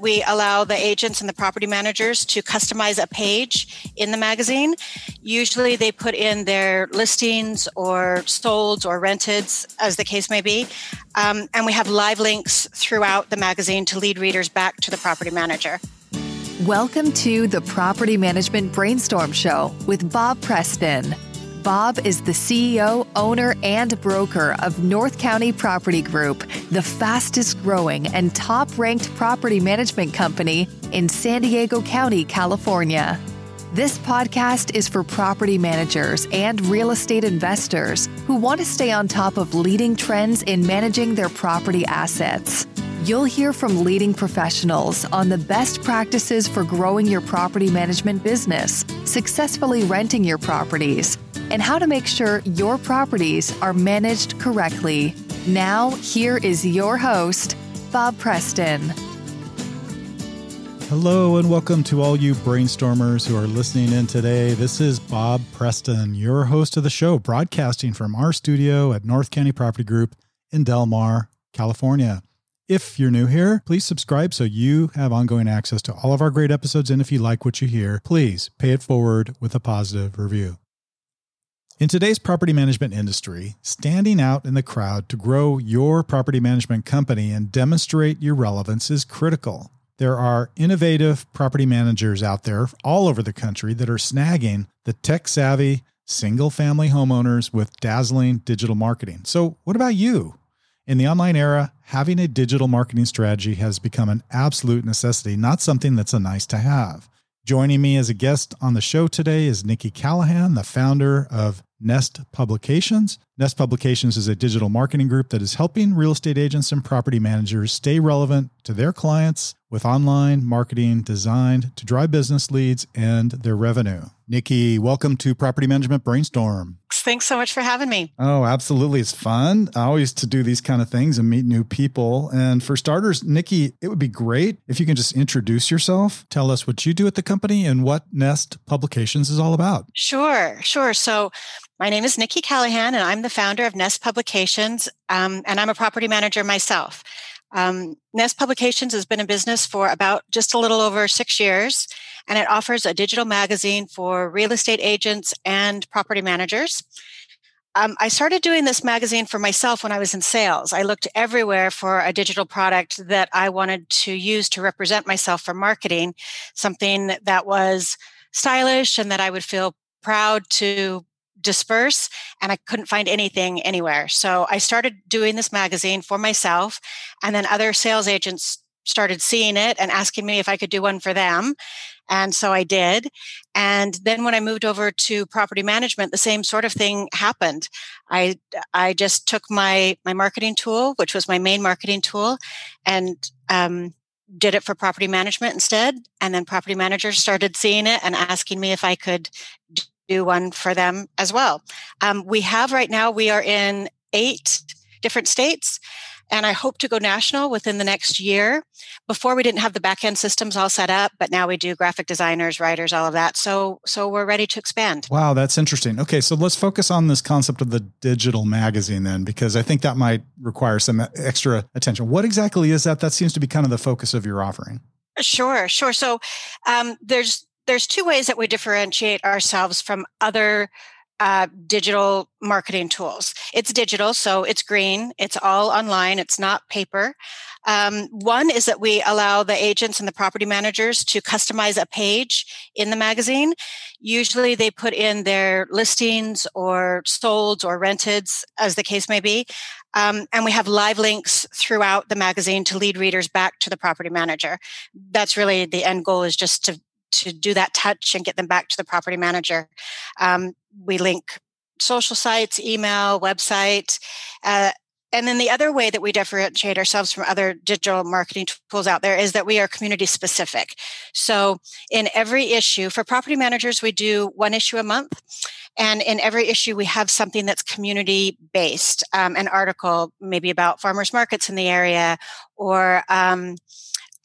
we allow the agents and the property managers to customize a page in the magazine. Usually they put in their listings or solds or rented, as the case may be. Um, and we have live links throughout the magazine to lead readers back to the property manager. Welcome to the Property Management Brainstorm Show with Bob Preston. Bob is the CEO, owner, and broker of North County Property Group, the fastest growing and top ranked property management company in San Diego County, California. This podcast is for property managers and real estate investors who want to stay on top of leading trends in managing their property assets. You'll hear from leading professionals on the best practices for growing your property management business, successfully renting your properties, and how to make sure your properties are managed correctly. Now, here is your host, Bob Preston. Hello, and welcome to all you brainstormers who are listening in today. This is Bob Preston, your host of the show, broadcasting from our studio at North County Property Group in Del Mar, California. If you're new here, please subscribe so you have ongoing access to all of our great episodes. And if you like what you hear, please pay it forward with a positive review. In today's property management industry, standing out in the crowd to grow your property management company and demonstrate your relevance is critical. There are innovative property managers out there all over the country that are snagging the tech savvy single family homeowners with dazzling digital marketing. So, what about you? In the online era, having a digital marketing strategy has become an absolute necessity, not something that's a nice to have. Joining me as a guest on the show today is Nicki Callahan, the founder of Nest Publications. Nest Publications is a digital marketing group that is helping real estate agents and property managers stay relevant to their clients with online marketing designed to drive business leads and their revenue. Nicki, welcome to Property Management Brainstorm. Thanks so much for having me. Oh, absolutely. It's fun I always to do these kind of things and meet new people. And for starters, Nicki, it would be great if you can just introduce yourself, tell us what you do at the company and what Nest Publications is all about. Sure, sure. So my name is Nicki Callahan, and I'm the founder of Nest Publications, um, and I'm a property manager myself. Um, Nest Publications has been in business for about just a little over six years, and it offers a digital magazine for real estate agents and property managers. Um, I started doing this magazine for myself when I was in sales. I looked everywhere for a digital product that I wanted to use to represent myself for marketing, something that was stylish and that I would feel proud to disperse and I couldn't find anything anywhere. So I started doing this magazine for myself and then other sales agents started seeing it and asking me if I could do one for them. And so I did. And then when I moved over to property management, the same sort of thing happened. I I just took my my marketing tool, which was my main marketing tool, and um, did it for property management instead. And then property managers started seeing it and asking me if I could do one for them as well. Um, we have right now, we are in eight different states. And I hope to go national within the next year. Before we didn't have the back end systems all set up, but now we do graphic designers, writers, all of that. So so we're ready to expand. Wow, that's interesting. Okay, so let's focus on this concept of the digital magazine then, because I think that might require some extra attention. What exactly is that? That seems to be kind of the focus of your offering. Sure, sure. So um, there's there's two ways that we differentiate ourselves from other uh, digital marketing tools. It's digital, so it's green, it's all online, it's not paper. Um, one is that we allow the agents and the property managers to customize a page in the magazine. Usually they put in their listings or solds or renteds, as the case may be. Um, and we have live links throughout the magazine to lead readers back to the property manager. That's really the end goal is just to to do that touch and get them back to the property manager. Um, we link social sites, email, website. Uh, and then the other way that we differentiate ourselves from other digital marketing tools out there is that we are community specific. So in every issue, for property managers, we do one issue a month. And in every issue, we have something that's community based, um, an article maybe about farmers markets in the area or um,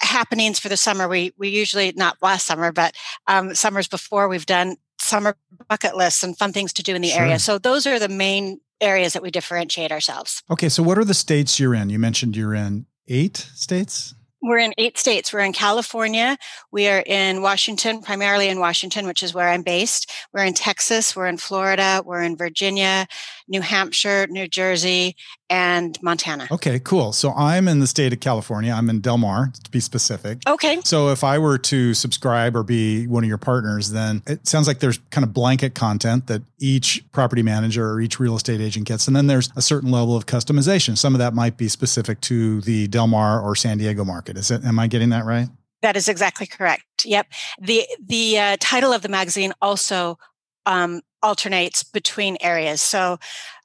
happenings for the summer. We we usually not last summer, but um, summers before we've done summer bucket lists and fun things to do in the sure. area. So those are the main areas that we differentiate ourselves. Okay, so what are the states you're in? You mentioned you're in eight states. We're in eight states. We're in California. We are in Washington, primarily in Washington, which is where I'm based. We're in Texas. We're in Florida. We're in Virginia, New Hampshire, New Jersey, and Montana. Okay, cool. So I'm in the state of California. I'm in Del Mar, to be specific. Okay. So if I were to subscribe or be one of your partners, then it sounds like there's kind of blanket content that each property manager or each real estate agent gets. And then there's a certain level of customization. Some of that might be specific to the Del Mar or San Diego market. Is it, am I getting that right? That is exactly correct. Yep. The, the uh, title of the magazine also um, alternates between areas. So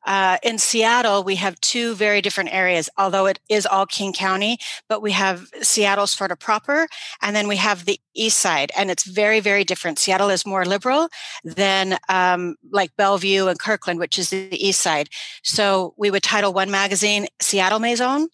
uh, in Seattle, we have two very different areas, although it is all King County, but we have Seattle sort of proper, and then we have the east side, and it's very, very different. Seattle is more liberal than um, like Bellevue and Kirkland, which is the east side. So we would title one magazine Seattle Maison,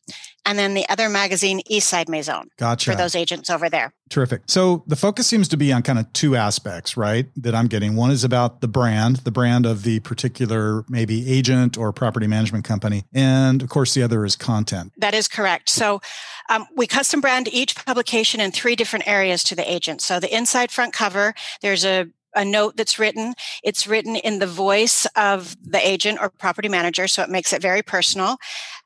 and then the other magazine East Side Maison. Gotcha. For those agents over there. Terrific. So the focus seems to be on kind of two aspects, right? That I'm getting. One is about the brand, the brand of the particular maybe agent or property management company. And of course, the other is content. That is correct. So um, we custom brand each publication in three different areas to the agent. So the inside front cover, there's a a note that's written. It's written in the voice of the agent or property manager, so it makes it very personal.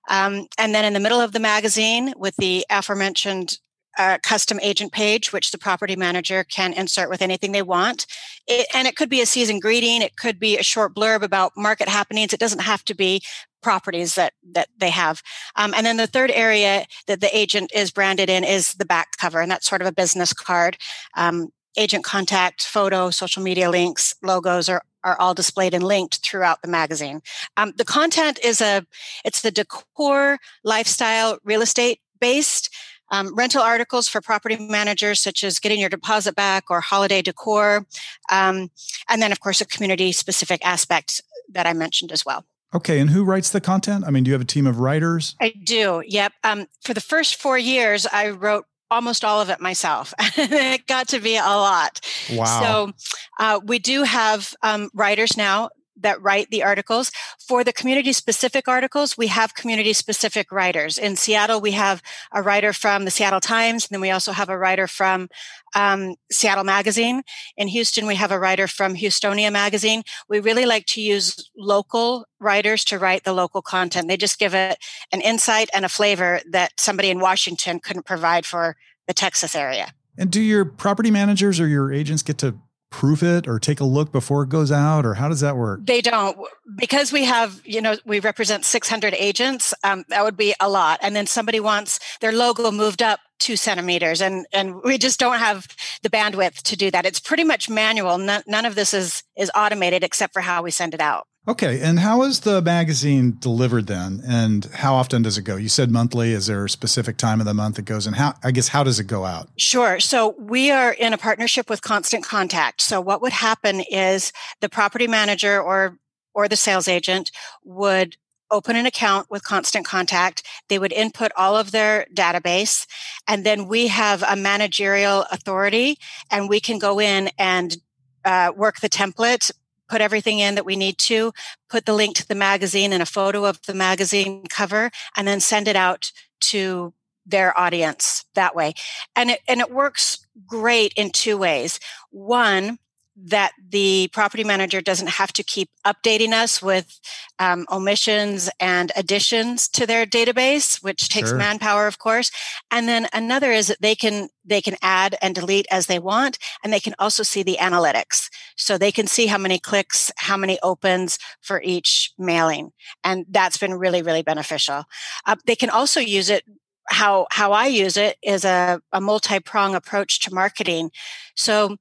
Um, and then in the middle of the magazine, with the aforementioned uh, custom agent page, which the property manager can insert with anything they want. It, and it could be a season greeting, it could be a short blurb about market happenings. It doesn't have to be properties that that they have. Um, and then the third area that the agent is branded in is the back cover, and that's sort of a business card. Um, agent contact, photo, social media links, logos are are all displayed and linked throughout the magazine. Um, the content is a it's the decor, lifestyle, real estate based. Um, rental articles for property managers, such as getting your deposit back or holiday decor. Um, and then, of course, a community specific aspect that I mentioned as well. Okay, and who writes the content? I mean, do you have a team of writers? I do. Yep. Um, for the first four years, I wrote almost all of it myself. it got to be a lot. Wow. So uh, we do have um, writers now that write the articles. For the community specific articles, we have community specific writers. In Seattle, we have a writer from the Seattle Times, and then we also have a writer from um, Seattle Magazine. In Houston, we have a writer from Houstonia Magazine. We really like to use local writers to write the local content. They just give it an insight and a flavor that somebody in Washington couldn't provide for the Texas area. And do your property managers or your agents get to proof it or take a look before it goes out or how does that work? They don't. Because we have you know we represent 600 agents um, that would be a lot. And then somebody wants their logo moved up two centimeters and and we just don't have the bandwidth to do that. It's pretty much manual. None, none of this is is automated except for how we send it out Okay. And how is the magazine delivered then? And how often does it go? You said monthly. Is there a specific time of the month it goes? And how, I guess, how does it go out? Sure. So we are in a partnership with Constant Contact. So what would happen is the property manager or, or the sales agent would open an account with Constant Contact. They would input all of their database, and then we have a managerial authority, and we can go in and uh, work the template, put everything in that we need to, put the link to the magazine and a photo of the magazine cover, and then send it out to their audience that way. And it, and it works great in two ways. One, that the property manager doesn't have to keep updating us with um, omissions and additions to their database which takes sure. manpower of course and then another is that they can they can add and delete as they want and they can also see the analytics so they can see how many clicks how many opens for each mailing and that's been really really beneficial uh, they can also use it how how I use it is a, a multi-prong approach to marketing. So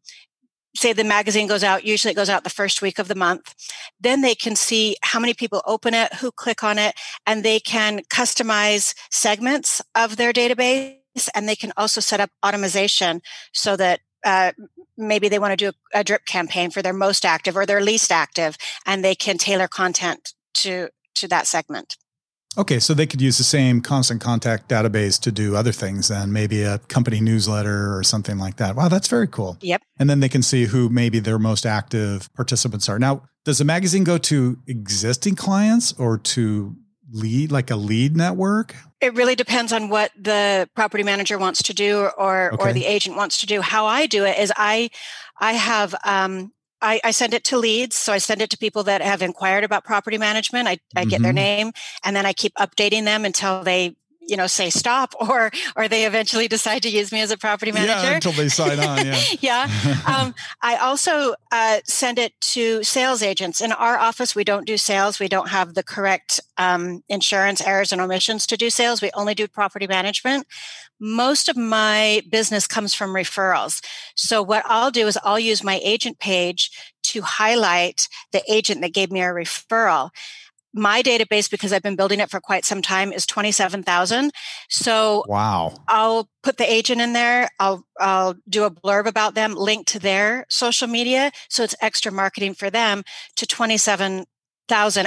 say the magazine goes out, usually it goes out the first week of the month. Then they can see how many people open it, who click on it, and they can customize segments of their database. And they can also set up automation so that uh, maybe they want to do a, a drip campaign for their most active or their least active, and they can tailor content to to that segment. Okay, so they could use the same constant contact database to do other things than maybe a company newsletter or something like that. Wow, that's very cool. Yep. And then they can see who maybe their most active participants are. Now, does the magazine go to existing clients or to lead like a lead network? it really depends on what the property manager wants to do or okay. or the agent wants to do. How I do it is I I have um, I, I, send it to leads. So I send it to people that have inquired about property management. I, I mm-hmm. get their mm-hmm. name and then I keep updating them until they you know say stop or or they eventually decide to use me as a property manager. yeah, until they sign on yeah. Yeah. Um, i also uh, send it to sales agents. In our office we don't do sales. We don't have the correct um, insurance errors and omissions to do sales. We only do property management. Most of my business comes from referrals. So what i'll do is i'll use my agent page to highlight the agent that gave me a referral my database because i've been building it for quite some time is 27000 so wow. I'll put the agent in there. I'll i'll do a blurb about them link to their social media so it's extra marketing for them to 27000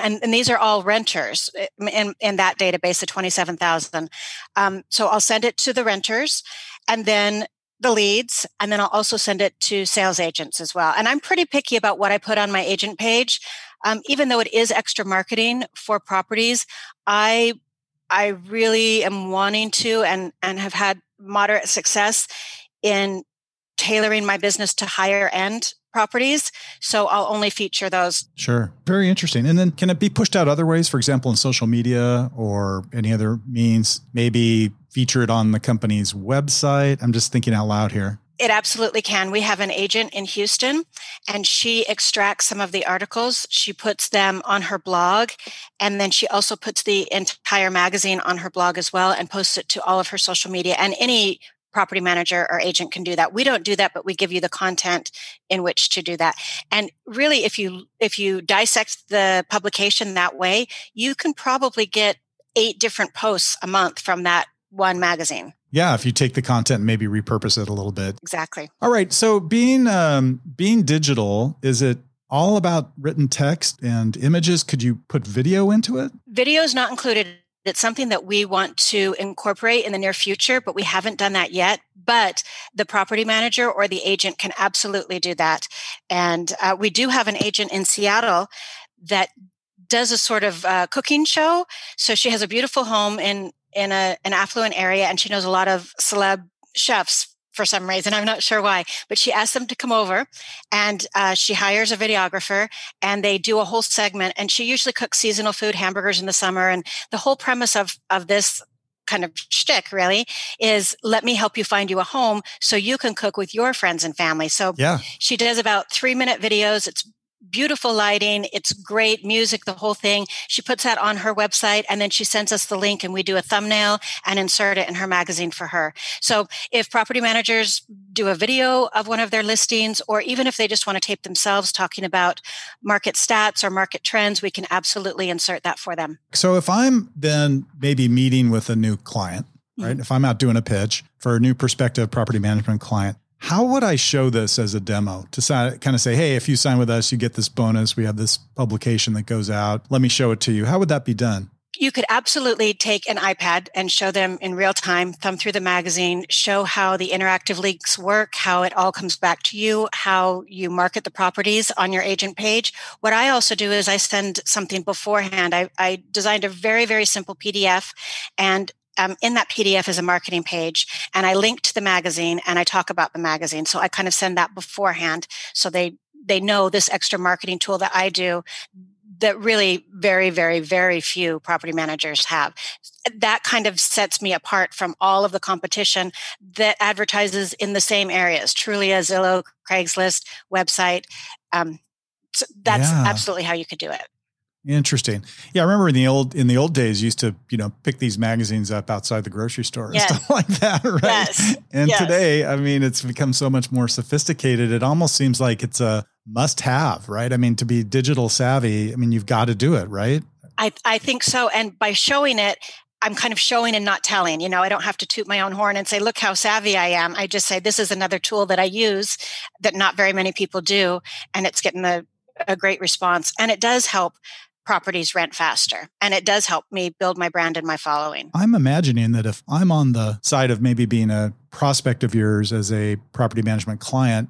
and, and these are all renters eh, in, in that database of 27000 um, so i'll send it to the renters and then the leads and then I'll also send it to sales agents as well. And I'm pretty picky about what I put on my agent page um, even though it is extra marketing for properties, I I really am wanting to and and have had moderate success in tailoring my business to higher end properties. So I'll only feature those. Sure. Very interesting. And then can it be pushed out other ways, for example, in social media or any other means? Maybe feature it on the company's website? I'm just thinking out loud here. It absolutely can. We have an agent in Houston and she extracts some of the articles. She puts them on her blog and then she also puts the entire magazine on her blog as well and posts it to all of her social media. And any property manager or agent can do that. We don't do that, but we give you the content in which to do that. And really if you if you dissect the publication that way, you can probably get eight different posts a month from that one magazine. Yeah, if you take the content and maybe repurpose it a little bit. Exactly. All right. So being um, being digital, is it all about written text and images? Could you put video into it? Video is not included. It's something that we want to incorporate in the near future, but we haven't done that yet. But the property manager or the agent can absolutely do that. And uh, we do have an agent in Seattle that does a sort of uh, cooking show. So she has a beautiful home in in a, an affluent area and she knows a lot of celeb chefs for some reason. I'm not sure why, but she asked them to come over and uh, she hires a videographer and they do a whole segment. And she usually cooks seasonal food, hamburgers in the summer. And the whole premise of, of this kind of shtick really is let me help you find you a home so you can cook with your friends and family. So yeah. she does about three minute videos. It's beautiful lighting. It's great music, the whole thing. She puts that on her website and then she sends us the link and we do a thumbnail and insert it in her magazine for her. So if property managers do a video of one of their listings, or even if they just want to tape themselves talking about market stats or market trends, we can absolutely insert that for them. So if I'm then maybe meeting with a new client, right? Mm-hmm. If I'm out doing a pitch for a new prospective property management client, how would I show this as a demo to kind of say, hey, if you sign with us, you get this bonus. We have this publication that goes out. Let me show it to you. How would that be done? You could absolutely take an iPad and show them in real time, thumb through the magazine, show how the interactive links work, how it all comes back to you, how you market the properties on your agent page. What I also do is I send something beforehand. I, I designed a very, very simple PDF and um, in that PDF is a marketing page, and I link to the magazine and I talk about the magazine. So I kind of send that beforehand, so they they know this extra marketing tool that I do that really very very very few property managers have that kind of sets me apart from all of the competition that advertises in the same areas trulia zillow craigslist website um, so that's yeah. absolutely how you could do it Interesting. Yeah, I remember in the old in the old days, you used to you know pick these magazines up outside the grocery store and yes. stuff like that, right? Yes. And yes. today, I mean, it's become so much more sophisticated. It almost seems like it's a must-have, right? I mean, to be digital savvy, I mean, you've got to do it, right? I I think so. And by showing it, I'm kind of showing and not telling. You know, I don't have to toot my own horn and say, look how savvy I am. I just say, this is another tool that I use that not very many people do. And it's getting a, a great response. And it does help properties rent faster. And it does help me build my brand and my following. I'm imagining that if I'm on the side of maybe being a prospect of yours as a property management client,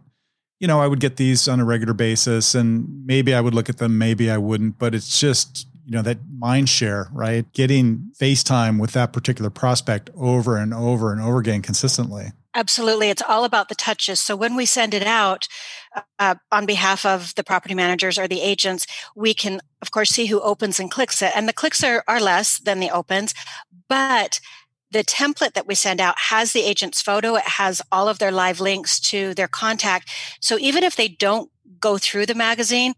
you know, I would get these on a regular basis and maybe I would look at them, maybe I wouldn't, but it's just you know, that mind share, right? Getting FaceTime with that particular prospect over and over and over again consistently. Absolutely. It's all about the touches. So when we send it out uh, on behalf of the property managers or the agents, we can, of course, see who opens and clicks it. And the clicks are, are less than the opens, but the template that we send out has the agent's photo. It has all of their live links to their contact. So even if they don't go through the magazine,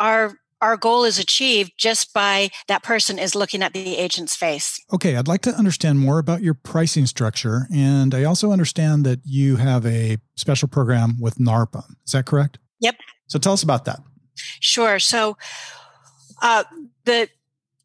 our our goal is achieved just by that person is looking at the agent's face. Okay, I'd like to understand more about your pricing structure. And I also understand that you have a special program with NARPM. Is that correct? Yep. So tell us about that. Sure. So uh, the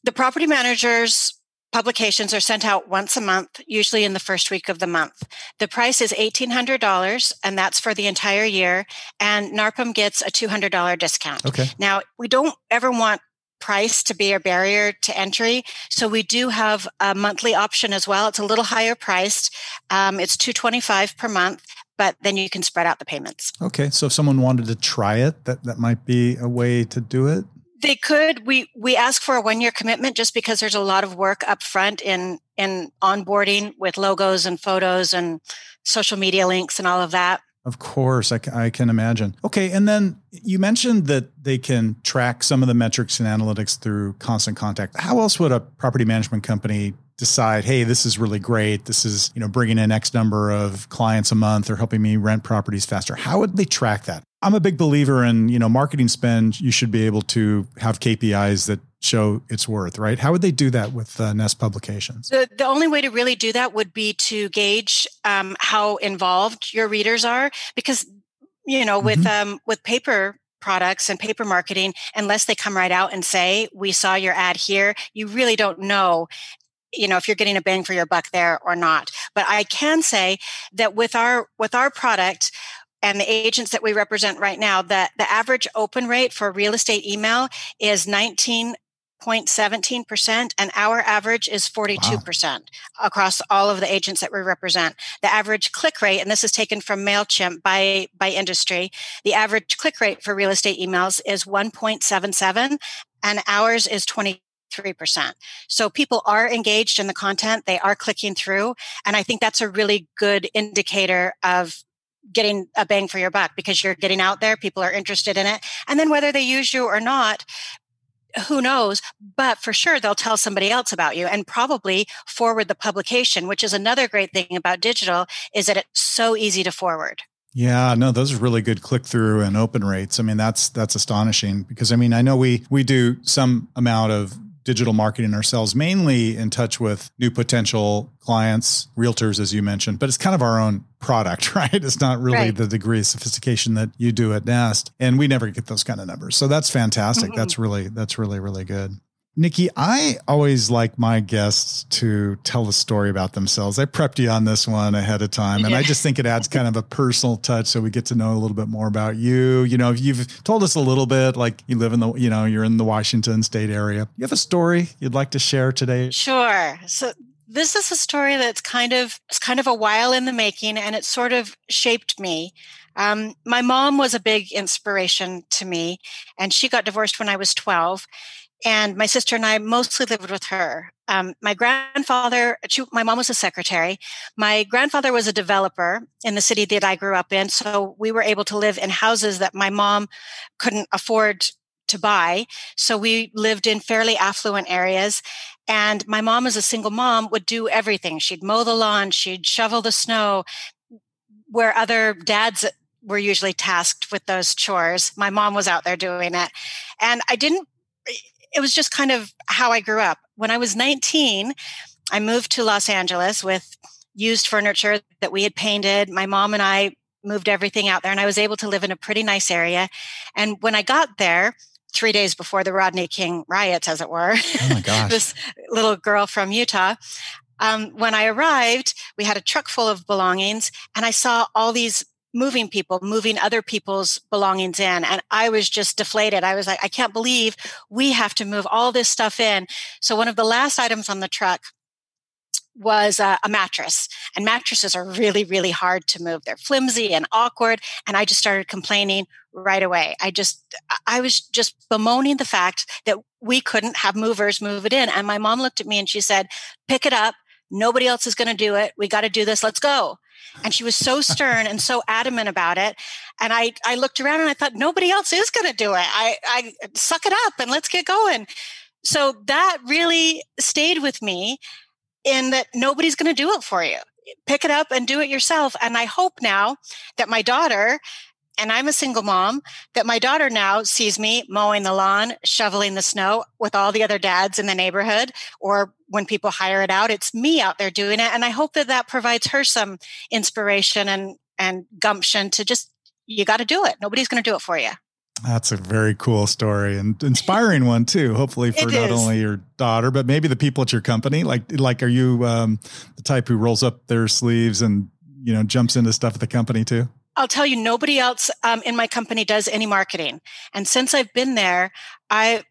the property managers Publications are sent out once a month, usually in the first week of the month. The price is $1,800, and that's for the entire year. And NARPM gets a $200 discount. Okay. Now, we don't ever want price to be a barrier to entry. So we do have a monthly option as well. It's a little higher priced. Um, it's 225 per month, but then you can spread out the payments. Okay. So if someone wanted to try it, that, that might be a way to do it. They could. We we ask for a one year commitment just because there's a lot of work up front in in onboarding with logos and photos and social media links and all of that. Of course, I, I can imagine. Okay, and then you mentioned that they can track some of the metrics and analytics through constant contact. How else would a property management company decide, hey, this is really great. This is, you know, bringing in X number of clients a month or helping me rent properties faster. How would they track that? I'm a big believer in, you know, marketing spend. You should be able to have KPIs that show its worth, right? How would they do that with uh, Nest Publications? The, the only way to really do that would be to gauge um, how involved your readers are, because you know, with mm-hmm. um, with paper products and paper marketing, unless they come right out and say, "We saw your ad here," you really don't know you know if you're getting a bang for your buck there or not but i can say that with our with our product and the agents that we represent right now, the, the average open rate for real estate email is 19.17%, and our average is 42% wow. across all of the agents that we represent. The average click rate, and this is taken from MailChimp by, by industry, the average click rate for real estate emails is 1.77, and ours is 20 3%. So people are engaged in the content, they are clicking through. And I think that's a really good indicator of getting a bang for your buck because you're getting out there, people are interested in it. And then whether they use you or not, who knows? But for sure, they'll tell somebody else about you and probably forward the publication, which is another great thing about digital is that it's so easy to forward. Yeah, no, those are really good click through and open rates. I mean, that's that's astonishing because I mean, I know we we do some amount of digital marketing ourselves, mainly in touch with new potential clients, realtors, as you mentioned, but it's kind of our own product, right? It's not really right. the degree of sophistication that you do at Nest. And we never get those kind of numbers. So that's fantastic. Mm-hmm. That's really, that's really, really good. Nicki, I always like my guests to tell a story about themselves. I prepped you on this one ahead of time, and. I just think it adds kind of a personal touch so we get to know a little bit more about you. You know, you've told us a little bit like you live in the, you know, you're in the Washington state area. You have a story you'd like to share today? Sure. So this is a story that's kind of it's kind of a while in the making and it sort of shaped me. Um, my mom was a big inspiration to me, and she got divorced when I was 12 and my sister and I mostly lived with her. Um, my grandfather, she, my mom was a secretary. My grandfather was a developer in the city that I grew up in, so we were able to live in houses that my mom couldn't afford to buy. So we lived in fairly affluent areas. And my mom, as a single mom, would do everything. She'd mow the lawn, she'd shovel the snow, where other dads were usually tasked with those chores. My mom was out there doing it. And I didn't it was just kind of how I grew up. When I was 19, I moved to Los Angeles with used furniture that we had painted. My mom and I moved everything out there, and I was able to live in a pretty nice area. And when I got there, three days before the Rodney King riots, as it were, oh my gosh. this little girl from Utah. Um, when I arrived, we had a truck full of belongings, and I saw all these moving people, moving other people's belongings in. And I was just deflated. I was like, I can't believe we have to move all this stuff in. So one of the last items on the truck was a, a, mattress. And mattresses are really, really hard to move. They're flimsy and awkward. And I just started complaining right away. I just, I was just bemoaning the fact that we couldn't have movers move it in. And my mom looked at me and she said, pick it up. Nobody else is going to do it. We got to do this. Let's go. And she was so stern and so adamant about it. And I, I looked around and I thought, nobody else is going to do it. I, I suck it up and let's get going. So that really stayed with me in that nobody's going to do it for you. Pick it up and do it yourself. And I hope now that my daughter, and I'm a single mom, that my daughter now sees me mowing the lawn, shoveling the snow with all the other dads in the neighborhood, or when people hire it out, it's me out there doing it. And I hope that that provides her some inspiration and, and gumption to just, you got to do it. Nobody's going to do it for you. That's a very cool story and inspiring one too. Hopefully for not only your daughter, but maybe the people at your company. Like, like, are you um, the type who rolls up their sleeves and you know jumps into stuff at the company too? I'll tell you, nobody else um, in my company does any marketing. And since I've been there, I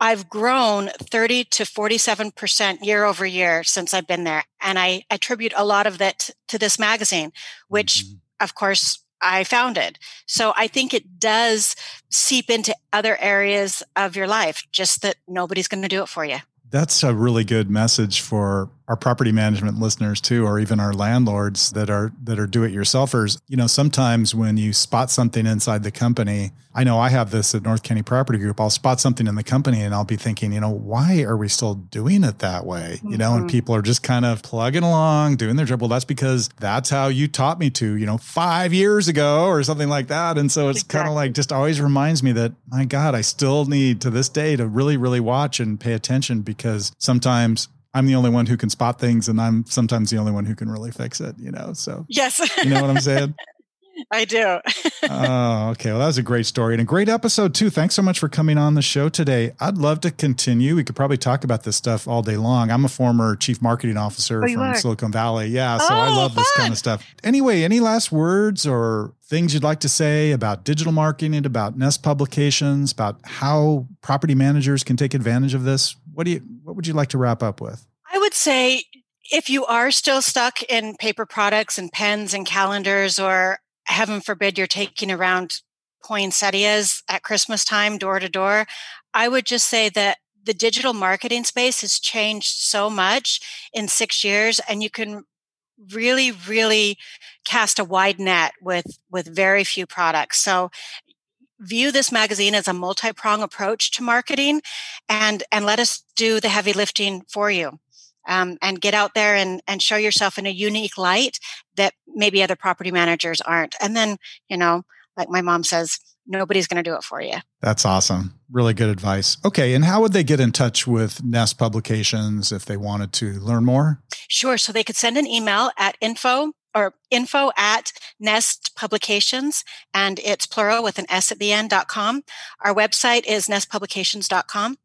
I've grown 30 to 47% year over year since I've been there. And I attribute a lot of that to this magazine, which mm-hmm. of course I founded. So I think it does seep into other areas of your life, just that nobody's going to do it for you. That's a really good message for our property management listeners too, or even our landlords that are that are do-it-yourselfers. You know, sometimes when you spot something inside the company, I know I have this at North County Property Group. I'll spot something in the company and I'll be thinking, you know, why are we still doing it that way? You know, and mm-hmm. people are just kind of plugging along, doing their job. Well, that's because that's how you taught me to, you know, five years ago or something like that. And so it's exactly. kind of like just always reminds me that, my God, I still need to this day to really, really watch and pay attention because sometimes I'm the only one who can spot things and I'm sometimes the only one who can really fix it, you know? So, yes. you know what I'm saying? I do. oh, okay. Well, that was a great story and a great episode, too. Thanks so much for coming on the show today. I'd love to continue. We could probably talk about this stuff all day long. I'm a former chief marketing officer oh, from Silicon Valley. Yeah. So oh, I love fun. this kind of stuff. Anyway, any last words or things you'd like to say about digital marketing, about Nest publications, about how property managers can take advantage of this? What do you what would you like to wrap up with? I would say if you are still stuck in paper products and pens and calendars, or heaven forbid you're taking around poinsettias at Christmas time door to door, I would just say that the digital marketing space has changed so much in six years, and you can really, really cast a wide net with with very few products. So view this magazine as a multi-prong approach to marketing and and let us do the heavy lifting for you. Um, and get out there and, and show yourself in a unique light that maybe other property managers aren't. And then you know like my mom says nobody's going to do it for you. That's awesome. Really good advice. Okay and how would they get in touch with nest publications if they wanted to learn more? Sure so they could send an email at info or info at Nest Publications, and it's plural with an S at the end, dot com. Our website is nestpublications.com,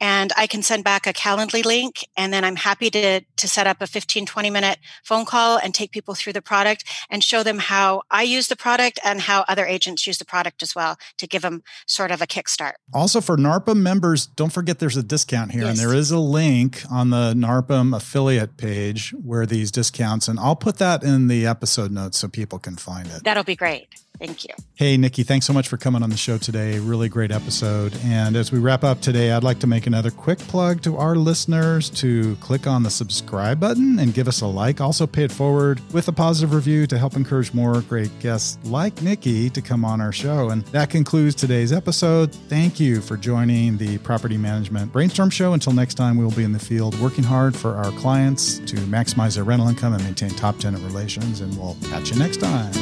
and I can send back a Calendly link, and then I'm happy to, to set up a 15, 20 minute phone call and take people through the product and show them how I use the product and how other agents use the product as well to give them sort of a kickstart. Also, for NARPM members, don't forget there's a discount here, yes. and there is a link on the NARPM affiliate page where these discounts, and I'll put that in the episode notes so people can find it. That'll be great. Thank you. Hey, Nicki, thanks so much for coming on the show today. Really great episode. And as we wrap up today, I'd like to make another quick plug to our listeners to click on the subscribe button and give us a like. Also, pay it forward with a positive review to help encourage more great guests like Nicki to come on our show. And that concludes today's episode. Thank you for joining the Property Management Brainstorm Show. Until next time, we'll be in the field working hard for our clients to maximize their rental income and maintain top tenant relations. And we'll catch you next time.